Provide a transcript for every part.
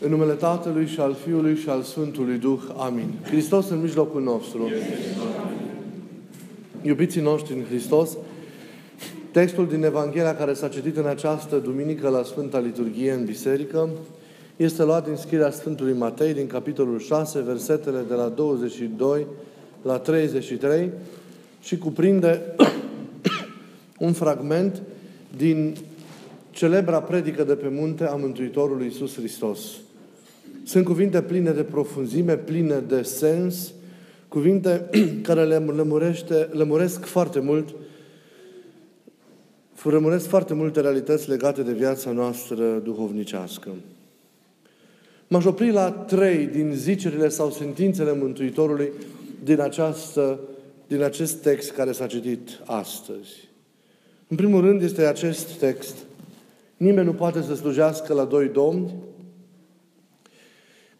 În numele Tatălui și al Fiului și al Sfântului Duh. Amin. Hristos în mijlocul nostru. Iubiții noștri în Hristos, textul din Evanghelia care s-a citit în această duminică la Sfânta Liturghie în Biserică este luat din scrierea Sfântului Matei din capitolul 6, versetele de la 22 la 33 și cuprinde un fragment din celebra predică de pe munte a Mântuitorului Iisus Hristos. Sunt cuvinte pline de profunzime, pline de sens, cuvinte care le lămurește, lămuresc foarte mult rămânesc foarte multe realități legate de viața noastră duhovnicească. M-aș opri la trei din zicerile sau sentințele Mântuitorului din, această, din acest text care s-a citit astăzi. În primul rând este acest text. Nimeni nu poate să slujească la doi domni,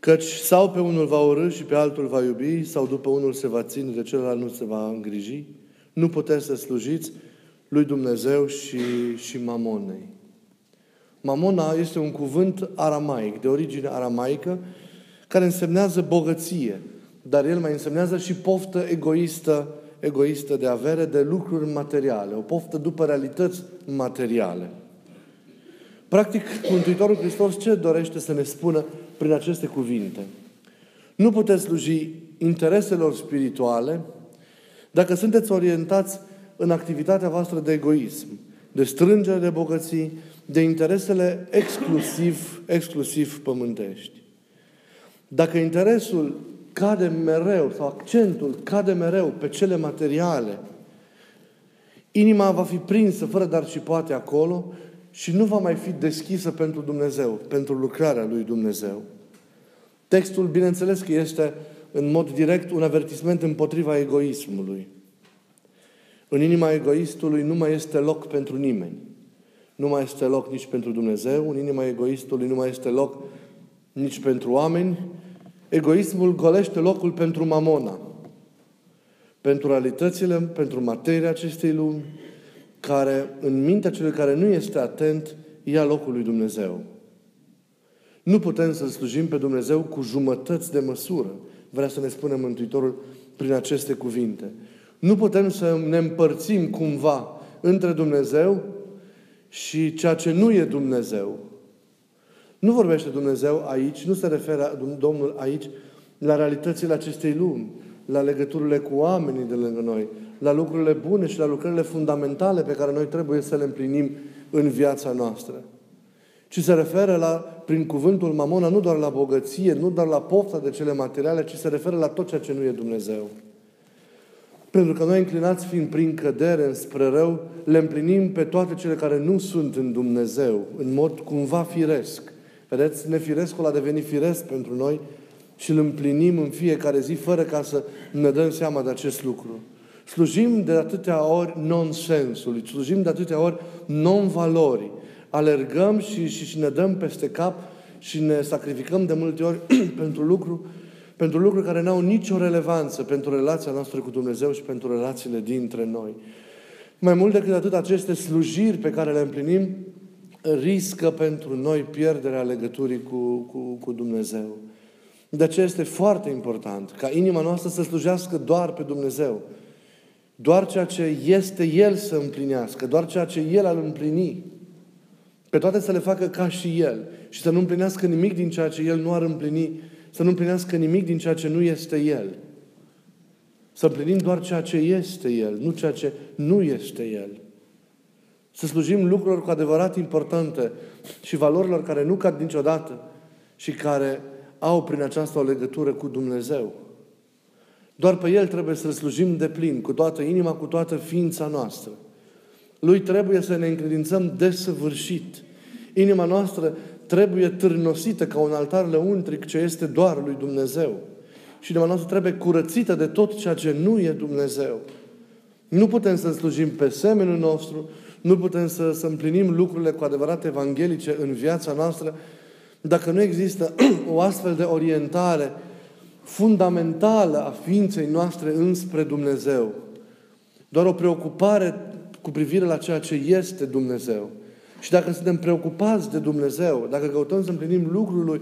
căci sau pe unul va urâ și pe altul va iubi, sau după unul se va ține, de celălalt nu se va îngriji. Nu puteți să slujiți lui Dumnezeu și, și mamonei. Mamona este un cuvânt aramaic, de origine aramaică, care însemnează bogăție, dar el mai însemnează și poftă egoistă, egoistă de avere, de lucruri materiale, o poftă după realități materiale. Practic, Mântuitorul Hristos ce dorește să ne spună prin aceste cuvinte? Nu puteți sluji intereselor spirituale dacă sunteți orientați în activitatea voastră de egoism, de strângere de bogății, de interesele exclusiv, exclusiv pământești. Dacă interesul cade mereu, sau accentul cade mereu pe cele materiale, inima va fi prinsă fără dar și poate acolo și nu va mai fi deschisă pentru Dumnezeu, pentru lucrarea lui Dumnezeu. Textul, bineînțeles că este în mod direct un avertisment împotriva egoismului. În inima egoistului nu mai este loc pentru nimeni. Nu mai este loc nici pentru Dumnezeu, în inima egoistului nu mai este loc nici pentru oameni. Egoismul golește locul pentru mamona, pentru realitățile, pentru materia acestei lumi, care, în mintea celui care nu este atent, ia locul lui Dumnezeu. Nu putem să slujim pe Dumnezeu cu jumătăți de măsură. Vrea să ne spună Mântuitorul prin aceste cuvinte. Nu putem să ne împărțim cumva între Dumnezeu și ceea ce nu e Dumnezeu. Nu vorbește Dumnezeu aici, nu se referă Domnul aici la realitățile acestei lumi, la legăturile cu oamenii de lângă noi, la lucrurile bune și la lucrurile fundamentale pe care noi trebuie să le împlinim în viața noastră. Ci se referă la, prin cuvântul mamona, nu doar la bogăție, nu doar la pofta de cele materiale, ci se referă la tot ceea ce nu e Dumnezeu. Pentru că noi înclinați fiind prin cădere spre rău, le împlinim pe toate cele care nu sunt în Dumnezeu, în mod cumva firesc. Vedeți, nefirescul a devenit firesc pentru noi și îl împlinim în fiecare zi fără ca să ne dăm seama de acest lucru. Slujim de atâtea ori nonsensului, slujim de atâtea ori non-valorii. Alergăm și, și, și ne dăm peste cap și ne sacrificăm de multe ori pentru lucru pentru lucruri care nu au nicio relevanță pentru relația noastră cu Dumnezeu și pentru relațiile dintre noi. Mai mult decât atât, aceste slujiri pe care le împlinim riscă pentru noi pierderea legăturii cu, cu, cu Dumnezeu. De aceea este foarte important ca inima noastră să slujească doar pe Dumnezeu. Doar ceea ce este El să împlinească, doar ceea ce El ar împlini. Pe toate să le facă ca și El și să nu împlinească nimic din ceea ce El nu ar împlini să nu împlinească nimic din ceea ce nu este El. Să împlinim doar ceea ce este El, nu ceea ce nu este El. Să slujim lucrurilor cu adevărat importante și valorilor care nu cad niciodată și care au prin aceasta o legătură cu Dumnezeu. Doar pe El trebuie să slujim de plin, cu toată inima, cu toată ființa noastră. Lui trebuie să ne încredințăm desăvârșit. Inima noastră trebuie târnosită ca un altar lăuntric ce este doar lui Dumnezeu. Și inima noastră trebuie curățită de tot ceea ce nu e Dumnezeu. Nu putem să slujim pe semenul nostru, nu putem să, să împlinim lucrurile cu adevărat evanghelice în viața noastră dacă nu există o astfel de orientare fundamentală a ființei noastre înspre Dumnezeu. Doar o preocupare cu privire la ceea ce este Dumnezeu. Și dacă suntem preocupați de Dumnezeu, dacă căutăm să împlinim lucrul Lui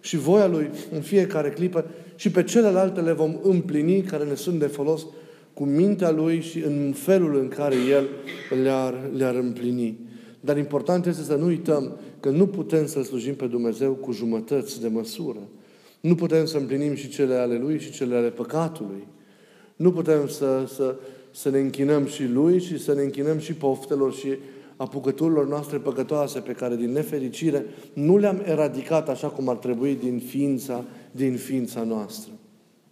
și voia Lui în fiecare clipă și pe celelalte le vom împlini care ne sunt de folos cu mintea Lui și în felul în care El le-ar, le-ar împlini. Dar important este să nu uităm că nu putem să slujim pe Dumnezeu cu jumătăți de măsură. Nu putem să împlinim și cele ale Lui și cele ale păcatului. Nu putem să, să, să ne închinăm și Lui și să ne închinăm și poftelor și apucăturilor noastre păcătoase pe care din nefericire nu le-am eradicat așa cum ar trebui din ființa, din ființa noastră.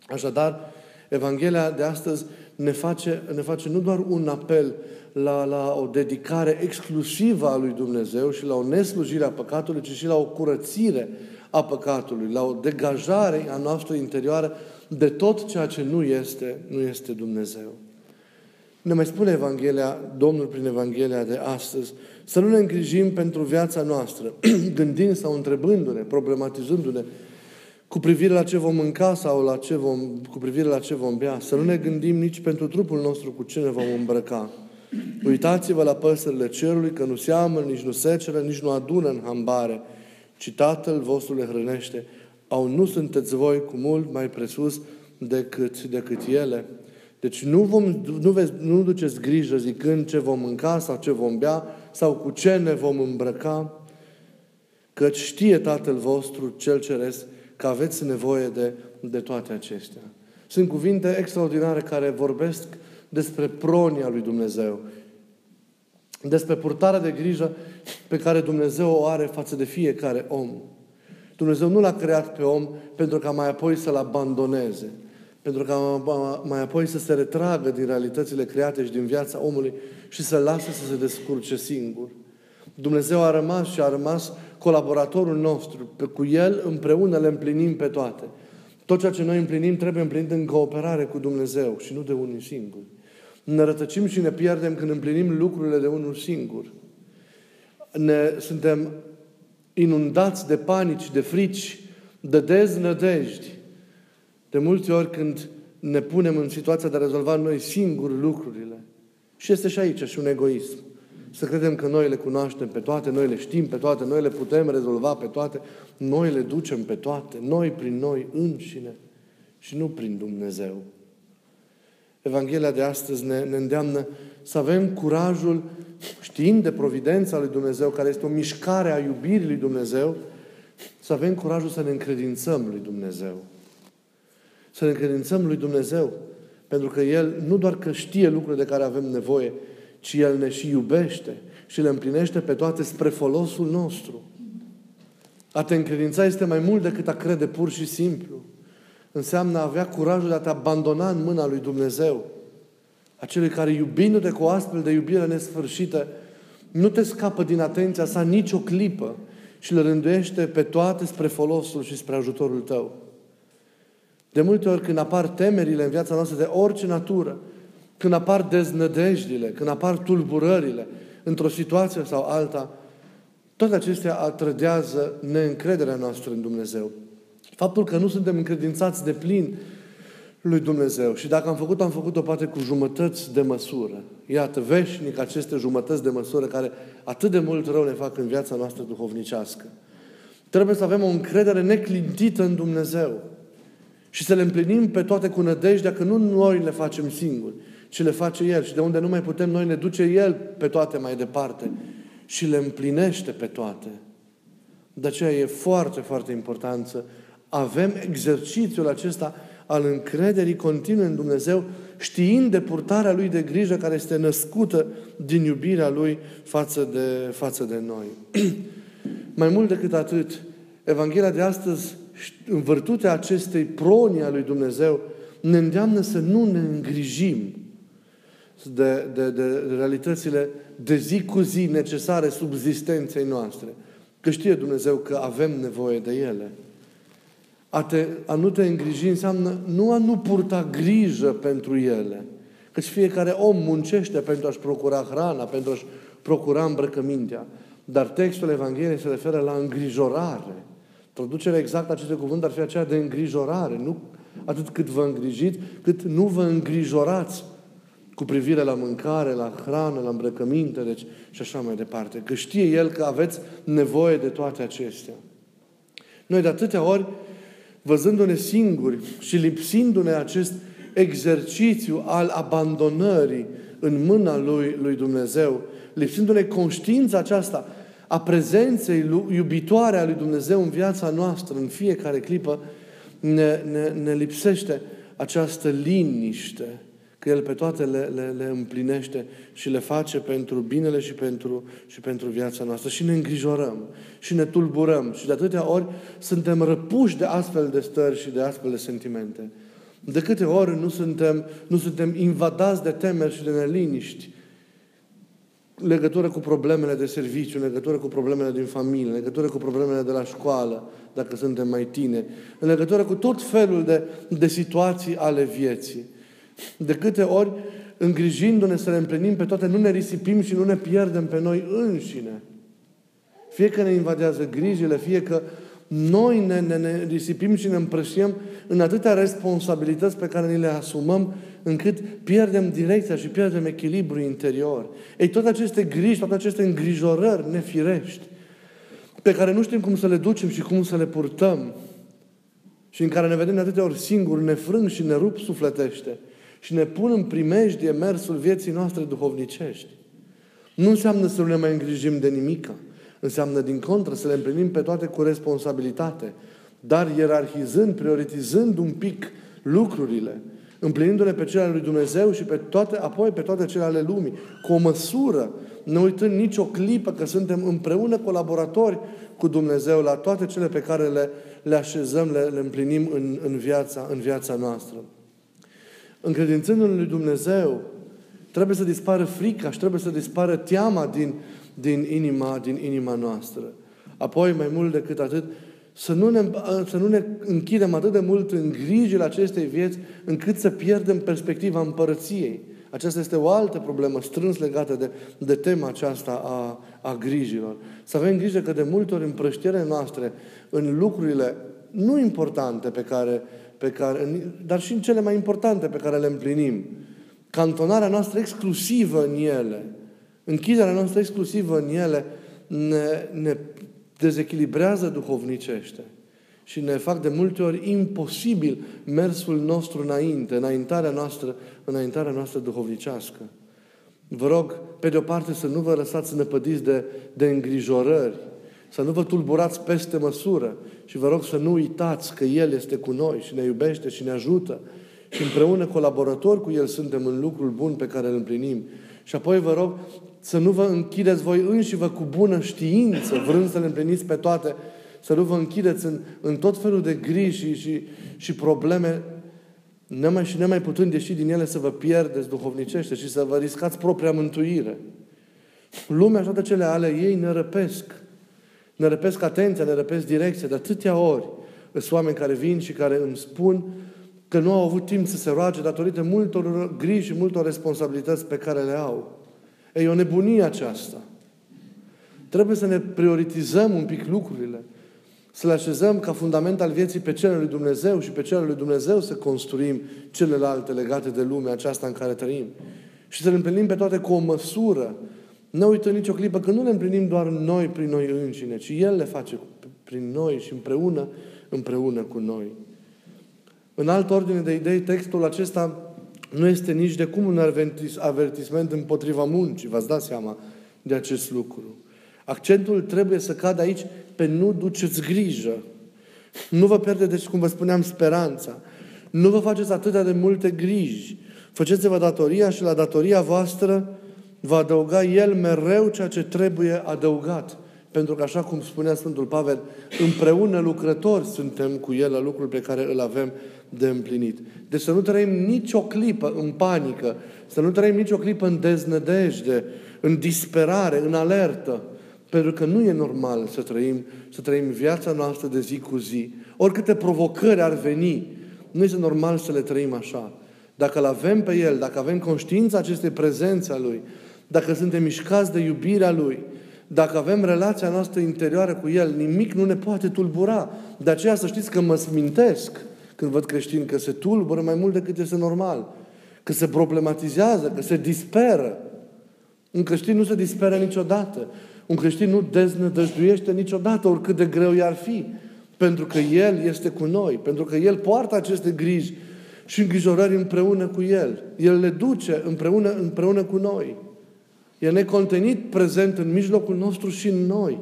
Așadar, Evanghelia de astăzi ne face, ne face nu doar un apel la, la o dedicare exclusivă a lui Dumnezeu și la o neslujire a păcatului, ci și la o curățire a păcatului, la o degajare a noastră interioară de tot ceea ce nu este, nu este Dumnezeu. Ne mai spune Evanghelia, Domnul prin Evanghelia de astăzi, să nu ne îngrijim pentru viața noastră, gândind sau întrebându-ne, problematizându-ne cu privire la ce vom mânca sau la ce vom, cu privire la ce vom bea. Să nu ne gândim nici pentru trupul nostru cu ce ne vom îmbrăca. Uitați-vă la păsările cerului, că nu seamă, nici nu seceră, nici nu adună în hambare, ci Tatăl vostru le hrănește. Au nu sunteți voi cu mult mai presus decât, decât ele. Deci nu, vom, nu, veți, nu duceți grijă zicând ce vom mânca sau ce vom bea sau cu ce ne vom îmbrăca, căci știe Tatăl vostru, Cel Ceresc, că aveți nevoie de, de toate acestea. Sunt cuvinte extraordinare care vorbesc despre pronia lui Dumnezeu, despre purtarea de grijă pe care Dumnezeu o are față de fiecare om. Dumnezeu nu l-a creat pe om pentru ca mai apoi să-l abandoneze, pentru ca mai apoi să se retragă din realitățile create și din viața omului și să lasă să se descurce singur. Dumnezeu a rămas și a rămas colaboratorul nostru. Pe cu El împreună le împlinim pe toate. Tot ceea ce noi împlinim trebuie împlinit în cooperare cu Dumnezeu și nu de unul singur. Ne rătăcim și ne pierdem când împlinim lucrurile de unul singur. Ne, suntem inundați de panici, de frici, de deznădejdi. De multe ori când ne punem în situația de a rezolva noi singuri lucrurile. Și este și aici și un egoism. Să credem că noi le cunoaștem pe toate, noi le știm pe toate, noi le putem rezolva pe toate, noi le ducem pe toate, noi prin noi înșine și nu prin Dumnezeu. Evanghelia de astăzi ne, ne îndeamnă să avem curajul, știind de providența lui Dumnezeu, care este o mișcare a iubirii lui Dumnezeu, să avem curajul să ne încredințăm lui Dumnezeu. Să ne încredințăm lui Dumnezeu. Pentru că El nu doar că știe lucrurile de care avem nevoie, ci El ne și iubește și le împlinește pe toate spre folosul nostru. A te încredința este mai mult decât a crede pur și simplu. Înseamnă a avea curajul de a te abandona în mâna lui Dumnezeu. Acelui care, iubindu-te cu o astfel de iubire nesfârșită, nu te scapă din atenția sa nicio clipă și le rânduiește pe toate spre folosul și spre ajutorul tău. De multe ori când apar temerile în viața noastră de orice natură, când apar deznădejdile, când apar tulburările într-o situație sau alta, toate acestea atrădează neîncrederea noastră în Dumnezeu. Faptul că nu suntem încredințați de plin lui Dumnezeu. Și dacă am făcut, am făcut-o poate cu jumătăți de măsură. Iată, veșnic aceste jumătăți de măsură care atât de mult rău ne fac în viața noastră duhovnicească. Trebuie să avem o încredere neclintită în Dumnezeu și să le împlinim pe toate cu nădejdea că nu noi le facem singuri, ci le face El. Și de unde nu mai putem noi, ne duce El pe toate mai departe și le împlinește pe toate. De aceea e foarte, foarte important să avem exercițiul acesta al încrederii continue în Dumnezeu, știind de purtarea Lui de grijă care este născută din iubirea Lui față de, față de noi. Mai mult decât atât, Evanghelia de astăzi, în virtutea acestei pronii a Lui Dumnezeu, ne îndeamnă să nu ne îngrijim de, de, de realitățile de zi cu zi necesare subzistenței noastre. Că știe Dumnezeu că avem nevoie de ele. A, te, a nu te îngriji înseamnă nu a nu purta grijă pentru ele. Căci fiecare om muncește pentru a-și procura hrana, pentru a-și procura îmbrăcămintea. Dar textul Evangheliei se referă la îngrijorare. Traducerea exactă a acestui cuvânt ar fi aceea de îngrijorare. Nu atât cât vă îngrijiți, cât nu vă îngrijorați cu privire la mâncare, la hrană, la îmbrăcăminte, deci, și așa mai departe. Că știe El că aveți nevoie de toate acestea. Noi de atâtea ori, văzându-ne singuri și lipsindu-ne acest exercițiu al abandonării în mâna lui, lui Dumnezeu, lipsindu-ne conștiința aceasta a prezenței iubitoare a lui Dumnezeu în viața noastră, în fiecare clipă, ne, ne, ne lipsește această liniște, că El pe toate le, le, le împlinește și le face pentru binele și pentru, și pentru viața noastră. Și ne îngrijorăm și ne tulburăm și de atâtea ori suntem răpuși de astfel de stări și de astfel de sentimente. De câte ori nu suntem, nu suntem invadați de temeri și de neliniști legătură cu problemele de serviciu, în legătură cu problemele din familie, în legătură cu problemele de la școală, dacă suntem mai tineri, în legătură cu tot felul de, de situații ale vieții. De câte ori, îngrijindu-ne să le împlinim pe toate, nu ne risipim și nu ne pierdem pe noi înșine. Fie că ne invadează grijile, fie că noi ne, ne, ne risipim și ne împrășiem în atâtea responsabilități pe care ni le asumăm, încât pierdem direcția și pierdem echilibru interior. Ei, toate aceste griji, toate aceste îngrijorări nefirești, pe care nu știm cum să le ducem și cum să le purtăm, și în care ne vedem de atâtea ori singuri, ne frâng și ne rup sufletește și ne pun în primejdie mersul vieții noastre duhovnicești. Nu înseamnă să nu ne mai îngrijim de nimica. Înseamnă, din contră, să le împlinim pe toate cu responsabilitate, dar ierarhizând, prioritizând un pic lucrurile, împlinindu-le pe cele ale lui Dumnezeu și pe toate, apoi pe toate cele ale lumii, cu o măsură, ne uitând nicio clipă că suntem împreună colaboratori cu Dumnezeu la toate cele pe care le, le așezăm, le, le împlinim în, în, viața, în viața noastră. Încredințându-ne lui Dumnezeu, trebuie să dispară frica și trebuie să dispară teama din, din, inima, din inima noastră. Apoi, mai mult decât atât, să nu, ne, să nu ne închidem atât de mult în grijile acestei vieți, încât să pierdem perspectiva împărăției. Aceasta este o altă problemă strâns legată de, de tema aceasta a, a grijilor. Să avem grijă că de multe ori împrăștierile noastre în lucrurile nu importante pe care, pe care, dar și în cele mai importante pe care le împlinim, cantonarea noastră exclusivă în ele, închiderea noastră exclusivă în ele, ne, ne dezechilibrează duhovnicește și ne fac de multe ori imposibil mersul nostru înainte, înaintarea noastră, înaintarea noastră duhovnicească. Vă rog, pe de o parte, să nu vă lăsați năpădiți de, de îngrijorări, să nu vă tulburați peste măsură și vă rog să nu uitați că El este cu noi și ne iubește și ne ajută și împreună colaboratori cu El suntem în lucrul bun pe care îl împlinim. Și apoi vă rog să nu vă închideți voi înși vă cu bună știință, vrând să le împliniți pe toate, să nu vă închideți în, în tot felul de griji și, și, și probleme, nemai și nemai putând ieși din ele să vă pierdeți duhovnicește și să vă riscați propria mântuire. Lumea și toate cele ale ei ne răpesc. Ne răpesc atenția, ne răpesc direcția. De atâtea ori sunt oameni care vin și care îmi spun că nu au avut timp să se roage datorită multor griji și multor responsabilități pe care le au. E o nebunie aceasta. Trebuie să ne prioritizăm un pic lucrurile. Să le așezăm ca fundament al vieții pe cele lui Dumnezeu și pe cele lui Dumnezeu să construim celelalte legate de lumea aceasta în care trăim. Și să le împlinim pe toate cu o măsură. Nu uităm nicio clipă că nu le împlinim doar noi prin noi înșine, ci El le face prin noi și împreună, împreună cu noi. În altă ordine de idei, textul acesta nu este nici de cum un avertisment împotriva muncii. V-ați dat seama de acest lucru. Accentul trebuie să cadă aici pe nu duceți grijă. Nu vă pierdeți, deci, cum vă spuneam, speranța. Nu vă faceți atâtea de multe griji. Faceți-vă datoria și la datoria voastră va adăuga El mereu ceea ce trebuie adăugat. Pentru că, așa cum spunea Sfântul Pavel, împreună lucrători suntem cu El la lucrul pe care îl avem de împlinit. Deci să nu trăim nicio clipă în panică, să nu trăim nicio clipă în deznădejde, în disperare, în alertă. Pentru că nu e normal să trăim, să trăim viața noastră de zi cu zi. Oricâte provocări ar veni, nu este normal să le trăim așa. Dacă îl avem pe El, dacă avem conștiința acestei prezențe a Lui, dacă suntem mișcați de iubirea Lui, dacă avem relația noastră interioară cu El, nimic nu ne poate tulbura. De aceea să știți că mă smintesc când văd creștini că se tulbură mai mult decât este normal, că se problematizează, că se disperă. Un creștin nu se disperă niciodată. Un creștin nu deznădăjduiește niciodată, oricât de greu i-ar fi. Pentru că El este cu noi, pentru că El poartă aceste griji și îngrijorări împreună cu El. El le duce împreună, împreună cu noi. E necontenit prezent în mijlocul nostru și în noi.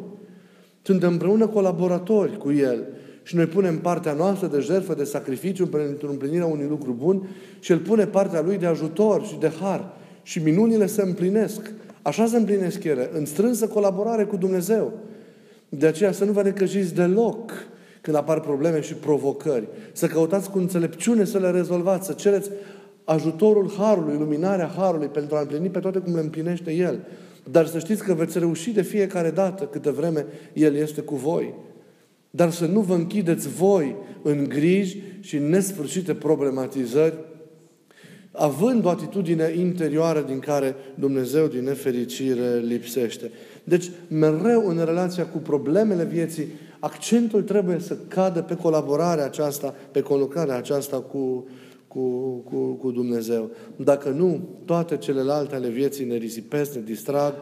Suntem împreună colaboratori cu El. Și noi punem partea noastră de jertfă, de sacrificiu pentru împlinirea unui lucru bun și El pune partea Lui de ajutor și de har. Și minunile se împlinesc. Așa se împlinesc ele, în strânsă colaborare cu Dumnezeu. De aceea să nu vă necăjiți deloc când apar probleme și provocări. Să căutați cu înțelepciune să le rezolvați, să cereți ajutorul Harului, luminarea Harului pentru a împlini pe toate cum le împlinește El. Dar să știți că veți reuși de fiecare dată câte vreme El este cu voi. Dar să nu vă închideți voi în griji și în nesfârșite problematizări, având o atitudine interioară din care Dumnezeu, din nefericire, lipsește. Deci, mereu în relația cu problemele vieții, accentul trebuie să cadă pe colaborarea aceasta, pe conlucrarea aceasta cu, cu, cu, cu Dumnezeu. Dacă nu, toate celelalte ale vieții ne risipesc, ne distrag,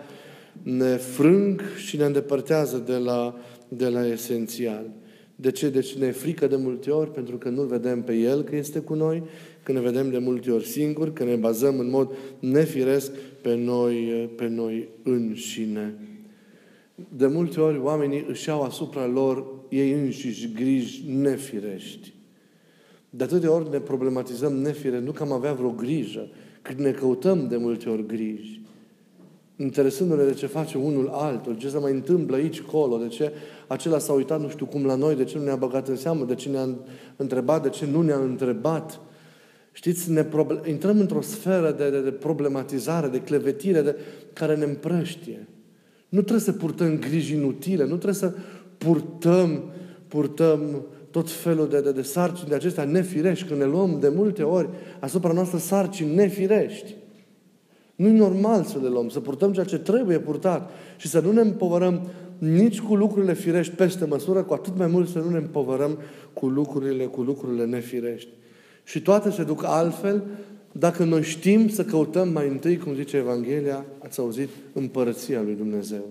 ne frâng și ne îndepărtează de la, de la esențial. De ce? Deci ne e frică de multe ori pentru că nu-L vedem pe El că este cu noi, că ne vedem de multe ori singuri, că ne bazăm în mod nefiresc pe noi, pe noi înșine. De multe ori oamenii își iau asupra lor ei înșiși griji nefirești. De atâtea ori ne problematizăm nefire, nu că am avea vreo grijă, cât ne căutăm de multe ori griji. Interesându-ne de ce face unul altul, ce se mai întâmplă aici, colo, de ce acela s-a uitat nu știu cum la noi, de ce nu ne-a băgat în seamă, de ce ne-a întrebat, de ce nu ne-a întrebat. Știți, ne proble- intrăm într-o sferă de, de, de problematizare, de clevetire, de, care ne împrăștie. Nu trebuie să purtăm griji inutile, nu trebuie să purtăm, purtăm tot felul de, de, de sarcini de acestea nefirești, când ne luăm de multe ori asupra noastră sarcini nefirești. Nu e normal să le luăm, să purtăm ceea ce trebuie purtat și să nu ne împovărăm nici cu lucrurile firești peste măsură, cu atât mai mult să nu ne împovărăm cu lucrurile, cu lucrurile nefirești. Și toate se duc altfel dacă noi știm să căutăm mai întâi, cum zice Evanghelia, ați auzit, împărăția lui Dumnezeu.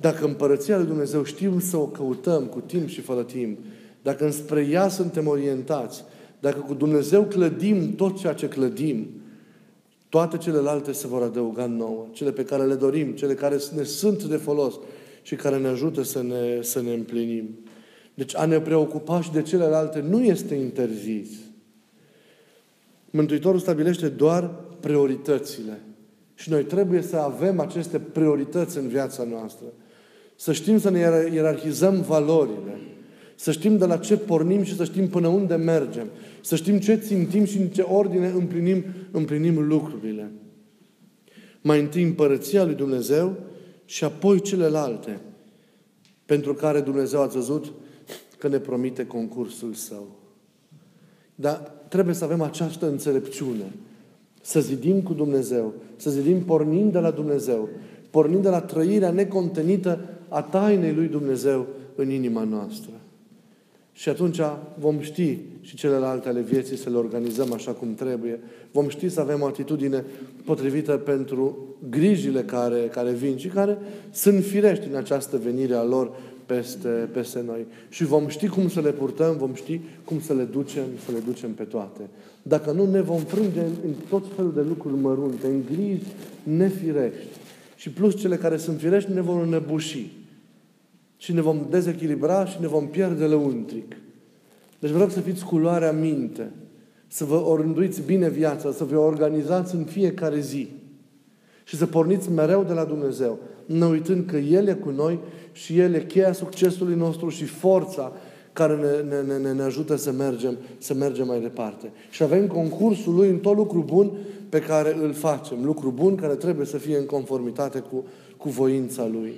Dacă împărăția lui Dumnezeu știm să o căutăm cu timp și fără timp, dacă înspre ea suntem orientați, dacă cu Dumnezeu clădim tot ceea ce clădim, toate celelalte se vor adăuga nouă. Cele pe care le dorim, cele care ne sunt de folos și care ne ajută să ne, să ne împlinim. Deci a ne preocupa și de celelalte nu este interzis. Mântuitorul stabilește doar prioritățile. Și noi trebuie să avem aceste priorități în viața noastră. Să știm să ne ierarhizăm valorile. Să știm de la ce pornim și să știm până unde mergem. Să știm ce țintim și în ce ordine împlinim, împlinim lucrurile. Mai întâi împărăția lui Dumnezeu și apoi celelalte pentru care Dumnezeu a văzut că ne promite concursul Său. Dar trebuie să avem această înțelepciune. Să zidim cu Dumnezeu. Să zidim pornind de la Dumnezeu. Pornind de la trăirea necontenită a tainei lui Dumnezeu în inima noastră. Și atunci vom ști și celelalte ale vieții să le organizăm așa cum trebuie. Vom ști să avem o atitudine potrivită pentru grijile care, care vin și care sunt firești în această venire a lor peste, peste noi. Și vom ști cum să le purtăm, vom ști cum să le ducem, să le ducem pe toate. Dacă nu, ne vom frânge în, în tot felul de lucruri mărunte, în griji nefirești. Și plus cele care sunt firești ne vor înnebuși. Și ne vom dezechilibra și ne vom pierde lăuntric. Deci vreau să fiți cu luarea minte, să vă orânduiți bine viața, să vă organizați în fiecare zi și să porniți mereu de la Dumnezeu, ne uitând că El e cu noi și El e cheia succesului nostru și forța care ne, ne, ne, ne ajută să mergem, să mergem mai departe. Și avem concursul Lui în tot lucru bun pe care îl facem. Lucru bun care trebuie să fie în conformitate cu, cu voința Lui.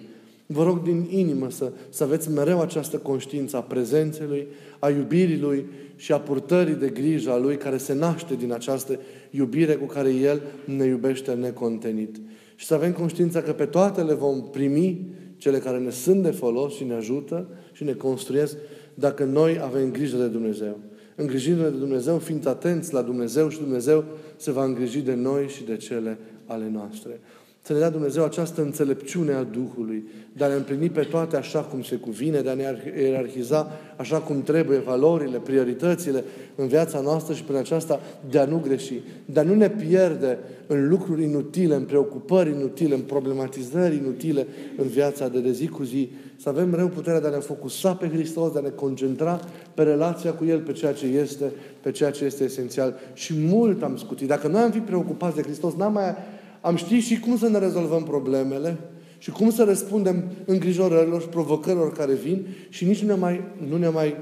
Vă rog din inimă să, să aveți mereu această conștiință a prezenței Lui, a iubirii Lui și a purtării de grijă a Lui care se naște din această iubire cu care El ne iubește necontenit. Și să avem conștiința că pe toate le vom primi cele care ne sunt de folos și ne ajută și ne construiesc dacă noi avem grijă de Dumnezeu. Îngrijindu-ne de Dumnezeu, fiind atenți la Dumnezeu și Dumnezeu se va îngriji de noi și de cele ale noastre. Să ne dea Dumnezeu această înțelepciune a Duhului, de a ne împlini pe toate așa cum se cuvine, de a ne ierarhiza așa cum trebuie valorile, prioritățile în viața noastră și prin aceasta de a nu greși, de a nu ne pierde în lucruri inutile, în preocupări inutile, în problematizări inutile în viața de, de zi cu zi, să avem mereu puterea de a ne focusa pe Hristos, de a ne concentra pe relația cu El, pe ceea ce este, pe ceea ce este esențial. Și mult am scutit. Dacă noi am fi preocupați de Hristos, n-am mai, am ști și cum să ne rezolvăm problemele și cum să răspundem îngrijorărilor și provocărilor care vin și nici nu ne mai, nu ne mai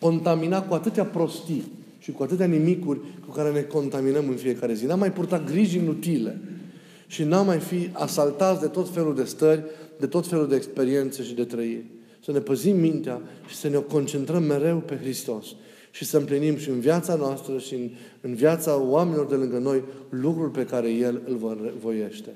contamina cu atâtea prostii și cu atâtea nimicuri cu care ne contaminăm în fiecare zi. N-am mai purtat griji inutile și n-am mai fi asaltați de tot felul de stări, de tot felul de experiențe și de trăiri. Să ne păzim mintea și să ne concentrăm mereu pe Hristos și să împlinim și în viața noastră și în, în viața oamenilor de lângă noi lucrul pe care El îl voiește.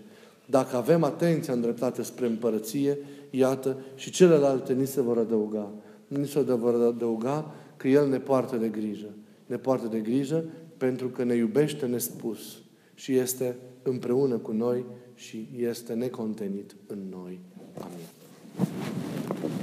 Dacă avem atenția îndreptată spre împărăție, iată, și celelalte ni se vor adăuga. Ni se vor adăuga că El ne poartă de grijă. Ne poartă de grijă pentru că ne iubește nespus și este împreună cu noi și este necontenit în noi. Amin.